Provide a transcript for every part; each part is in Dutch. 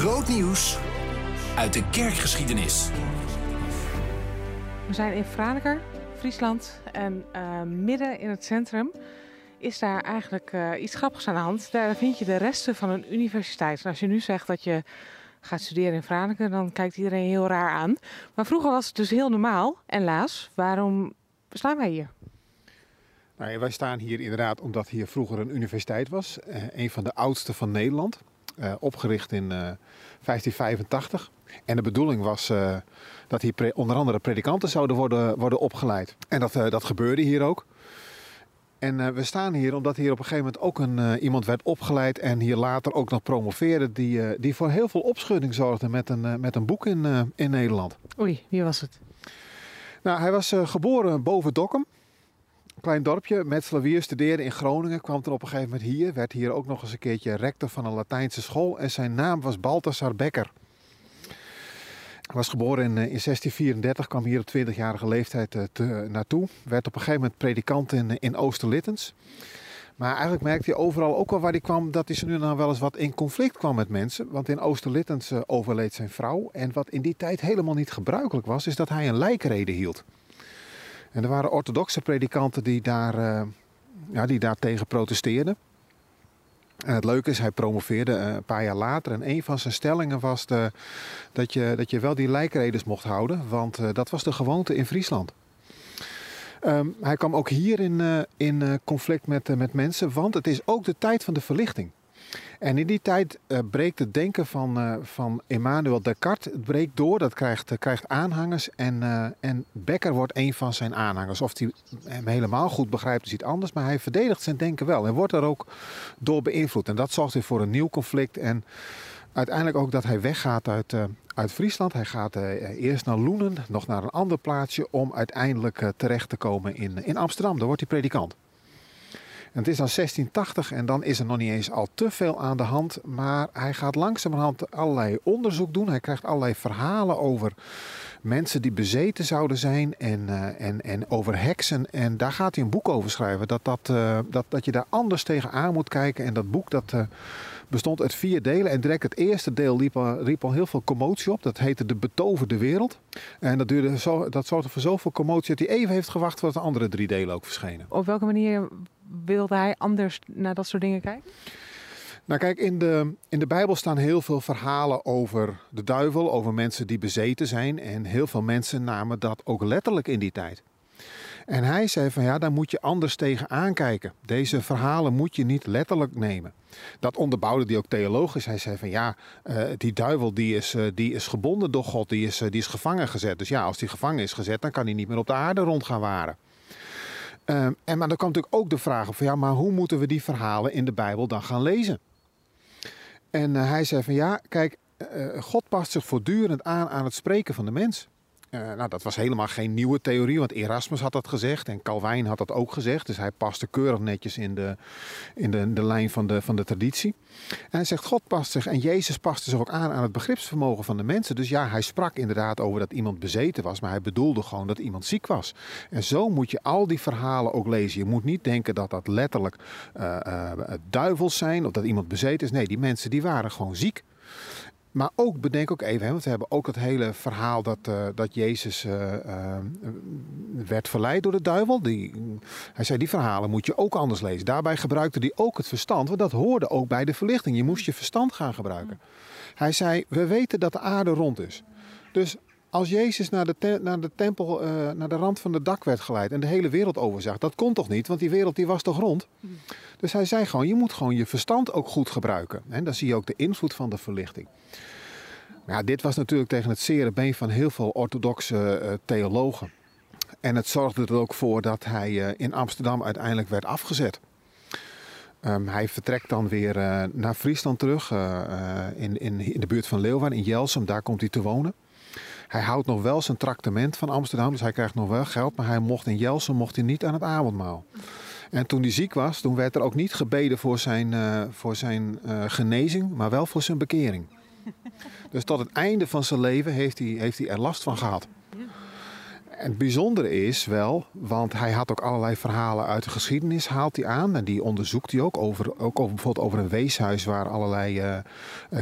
Groot nieuws uit de kerkgeschiedenis. We zijn in Franeker, Friesland. En uh, midden in het centrum is daar eigenlijk uh, iets grappigs aan de hand. Daar vind je de resten van een universiteit. En als je nu zegt dat je gaat studeren in Franeker, dan kijkt iedereen heel raar aan. Maar vroeger was het dus heel normaal. En Laas, waarom staan wij hier? Nou, wij staan hier inderdaad omdat hier vroeger een universiteit was. Uh, een van de oudste van Nederland. Uh, opgericht in uh, 1585. En de bedoeling was uh, dat hier onder andere predikanten zouden worden, worden opgeleid. En dat, dat gebeurde hier ook. En we staan hier omdat hier op een gegeven moment ook een, iemand werd opgeleid en hier later ook nog promoveerde. Die, die voor heel veel opschudding zorgde met een, met een boek in, in Nederland. Oei, wie was het? Nou, hij was geboren boven Dokkum klein dorpje. Metzelawier studeerde in Groningen. Kwam er op een gegeven moment hier. Werd hier ook nog eens een keertje rector van een Latijnse school. En zijn naam was Balthasar Becker. Hij was geboren in, in 1634. Kwam hier op 20-jarige leeftijd te, naartoe. Werd op een gegeven moment predikant in, in Oosterlittens. Maar eigenlijk merkte hij overal, ook al waar hij kwam, dat hij ze nu dan wel eens wat in conflict kwam met mensen. Want in Oosterlittens overleed zijn vrouw. En wat in die tijd helemaal niet gebruikelijk was, is dat hij een lijkrede hield. En er waren orthodoxe predikanten die daar, uh, ja, die daar tegen protesteerden. En het leuke is, hij promoveerde eh, een paar jaar later. En een van zijn stellingen was dat, je, dat je wel die lijkredes mocht houden. Want uh, dat was de gewoonte in Friesland. Um, hij kwam ook hier in, in conflict met, met mensen. Want het is ook de tijd van de verlichting. En in die tijd uh, breekt het denken van, uh, van Emmanuel Descartes het breekt door. Dat krijgt, uh, krijgt aanhangers. En, en Becker wordt een van zijn aanhangers. Of hij hem helemaal goed begrijpt is iets anders. Maar hij verdedigt zijn denken wel. En wordt er ook door beïnvloed. En dat zorgt weer voor een nieuw conflict. En uiteindelijk ook dat hij weggaat uit, uit Friesland. Hij gaat eerst naar Loenen. Nog naar een ander plaatsje. Om uiteindelijk terecht te komen in, in Amsterdam. Daar wordt hij predikant. En het is dan 1680 en dan is er nog niet eens al te veel aan de hand. Maar hij gaat langzamerhand allerlei onderzoek doen. Hij krijgt allerlei verhalen over mensen die bezeten zouden zijn en, uh, en, en over heksen. En daar gaat hij een boek over schrijven. Dat, dat, uh, dat, dat je daar anders tegenaan moet kijken. En dat boek dat, uh, bestond uit vier delen. En direct het eerste deel riep al, riep al heel veel commotie op. Dat heette De Betoverde Wereld. En dat, duurde zo, dat zorgde voor zoveel commotie dat hij even heeft gewacht voordat de andere drie delen ook verschenen. Op welke manier wilde hij anders naar dat soort dingen kijken? Nou kijk, in de, in de Bijbel staan heel veel verhalen over de duivel, over mensen die bezeten zijn. En heel veel mensen namen dat ook letterlijk in die tijd. En hij zei van ja, daar moet je anders tegen aankijken. Deze verhalen moet je niet letterlijk nemen. Dat onderbouwde hij ook theologisch. Hij zei van ja, uh, die duivel die is, uh, die is gebonden door God, die is, uh, die is gevangen gezet. Dus ja, als die gevangen is gezet, dan kan hij niet meer op de aarde rond gaan waren. Um, en maar dan kwam natuurlijk ook de vraag van ja, maar hoe moeten we die verhalen in de Bijbel dan gaan lezen? En uh, hij zei van ja, kijk, uh, God past zich voortdurend aan aan het spreken van de mens. Uh, nou, dat was helemaal geen nieuwe theorie, want Erasmus had dat gezegd en Calvijn had dat ook gezegd. Dus hij paste keurig netjes in de, in de, de lijn van de, van de traditie. En hij zegt, God past zich en Jezus paste zich ook aan aan het begripsvermogen van de mensen. Dus ja, hij sprak inderdaad over dat iemand bezeten was, maar hij bedoelde gewoon dat iemand ziek was. En zo moet je al die verhalen ook lezen. Je moet niet denken dat dat letterlijk uh, uh, duivels zijn of dat iemand bezeten is. Nee, die mensen die waren gewoon ziek. Maar ook, bedenk ook even, want we hebben ook het hele verhaal dat, uh, dat Jezus uh, uh, werd verleid door de duivel. Die, hij zei, die verhalen moet je ook anders lezen. Daarbij gebruikte hij ook het verstand, want dat hoorde ook bij de verlichting. Je moest je verstand gaan gebruiken. Hij zei, we weten dat de aarde rond is. Dus als Jezus naar de, te naar de tempel, uh, naar de rand van het dak werd geleid en de hele wereld overzag, dat kon toch niet, want die wereld die was toch rond? Mm. Dus hij zei gewoon, je moet gewoon je verstand ook goed gebruiken. En dan zie je ook de invloed van de verlichting. Ja, dit was natuurlijk tegen het zere been van heel veel orthodoxe uh, theologen. En het zorgde er ook voor dat hij uh, in Amsterdam uiteindelijk werd afgezet. Um, hij vertrekt dan weer naar Friesland terug, in, in, in de buurt van Leeuwarden, in Jelsum. Daar komt hij te wonen. Hij houdt nog wel zijn tractement van Amsterdam, dus hij krijgt nog wel geld. Maar hij mocht in Jelsum mocht hij niet aan het avondmaal. En toen hij ziek was, toen werd er ook niet gebeden voor zijn, uh, voor zijn uh, genezing, maar wel voor zijn bekering. Dus tot het einde van zijn leven heeft hij, heeft hij er last van gehad. Het bijzondere is wel, want hij had ook allerlei verhalen uit de geschiedenis, haalt hij aan. En die onderzoekt hij ook. Over, ook over, bijvoorbeeld over een weeshuis waar allerlei uh,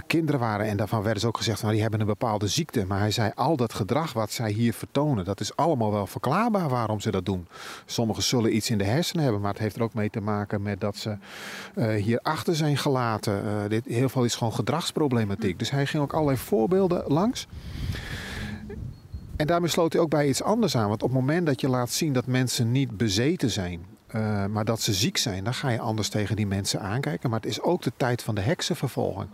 kinderen waren. En daarvan werden ze ook gezegd, van, die hebben een bepaalde ziekte. Maar hij zei, al dat gedrag wat zij hier vertonen, dat is allemaal wel verklaarbaar waarom ze dat doen. Sommigen zullen iets in de hersenen hebben, maar het heeft er ook mee te maken met dat ze uh, hier achter zijn gelaten. dit, heel veel is gewoon gedragsproblematiek. Dus hij ging ook allerlei voorbeelden langs. En daarmee sloot hij ook bij iets anders aan. Want op het moment dat je laat zien dat mensen niet bezeten zijn, uh, maar dat ze ziek zijn, dan ga je anders tegen die mensen aankijken. Maar het is ook de tijd van de heksenvervolging.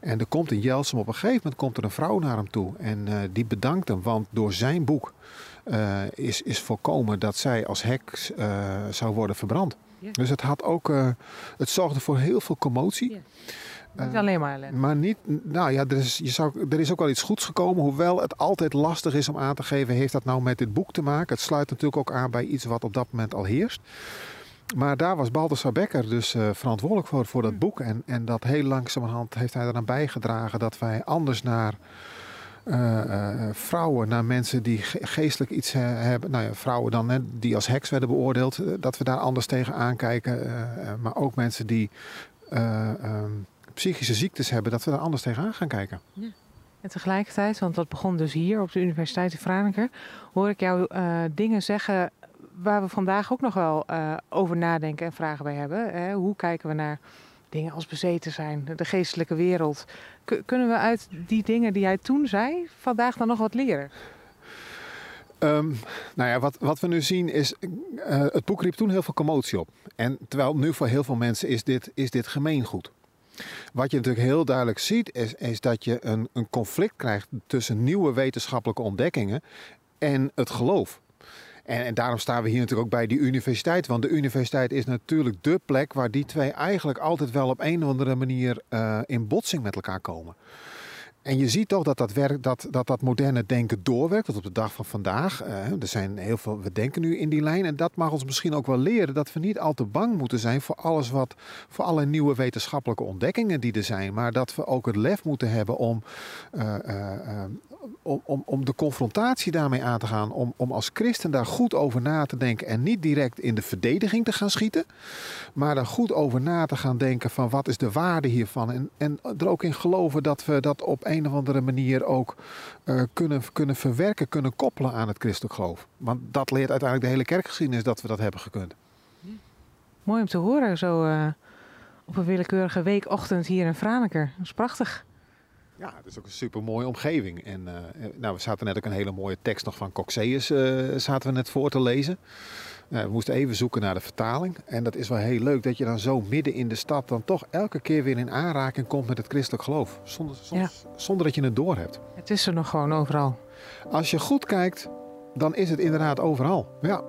En er komt in Jelsum op een gegeven moment komt er een vrouw naar hem toe. En uh, die bedankt hem, want door zijn boek uh, is, is voorkomen dat zij als heks zou worden verbrand. Ja. Dus het had ook, het zorgde voor heel veel commotie. Ja. Niet alleen maar ellende. Maar niet, nou ja, er is, je zou, er is ook wel iets goeds gekomen. Hoewel het altijd lastig is om aan te geven, heeft dat nou met dit boek te maken? Het sluit natuurlijk ook aan bij iets wat op dat moment al heerst. Maar daar was Balthasar Becker dus uh, verantwoordelijk voor, voor dat boek. En, en dat heel langzamerhand heeft hij eraan bijgedragen dat wij anders naar vrouwen, naar mensen die geestelijk iets hebben. Nou ja, vrouwen dan, hè, die als heks werden beoordeeld, dat we daar anders tegen aankijken. maar ook mensen die um, psychische ziektes hebben, dat we daar anders tegenaan gaan kijken. Ja. En tegelijkertijd, want dat begon dus hier op de Universiteit in Franeker, hoor ik jou dingen zeggen waar we vandaag ook nog wel over nadenken en vragen bij hebben. Hè? Hoe kijken we naar dingen als bezeten zijn, de geestelijke wereld? Kunnen we uit die dingen die jij toen zei, vandaag dan nog wat leren? Um, nou ja, wat, wat we nu zien is, uh, het boek riep toen heel veel commotie op. En terwijl nu voor heel veel mensen is dit, is dit gemeengoed. Wat je natuurlijk heel duidelijk ziet, is, is dat je een, een conflict krijgt tussen nieuwe wetenschappelijke ontdekkingen en het geloof. En, en, daarom staan we hier natuurlijk ook bij die universiteit. Want de universiteit is natuurlijk de plek waar die twee eigenlijk altijd wel op een of andere manier uh, in botsing met elkaar komen. En je ziet toch dat dat, werk, dat, dat, dat moderne denken doorwerkt. Dat op de dag van vandaag. Uh, er zijn heel veel, we denken nu in die lijn. En dat mag ons misschien ook wel leren dat we niet al te bang moeten zijn voor alles wat. voor alle nieuwe wetenschappelijke ontdekkingen die er zijn. Maar dat we ook het lef moeten hebben om. Uh, om, om, de confrontatie daarmee aan te gaan. Om, om als christen daar goed over na te denken. En niet direct in de verdediging te gaan schieten. Maar daar goed over na te gaan denken van wat is de waarde hiervan. En, en er ook in geloven dat we dat op een of andere manier ook uh, kunnen, kunnen verwerken, kunnen koppelen aan het christelijk geloof. Want dat leert uiteindelijk de hele kerkgeschiedenis dat we dat hebben gekund. Mooi om te horen, zo uh, op een willekeurige weekochtend hier in Franeker. Dat is prachtig. Ja, het is ook een super mooie omgeving. En uh, nou, we zaten net ook een hele mooie tekst nog van Coxeus uh, zaten we net voor te lezen. Uh, we moesten even zoeken naar de vertaling. En dat is wel heel leuk dat je dan zo midden in de stad dan toch elke keer weer in aanraking komt met het christelijk geloof. Zonder, zonder, ja. zonder dat je het doorhebt. Het is er nog gewoon overal. Als je goed kijkt, dan is het inderdaad overal. Ja.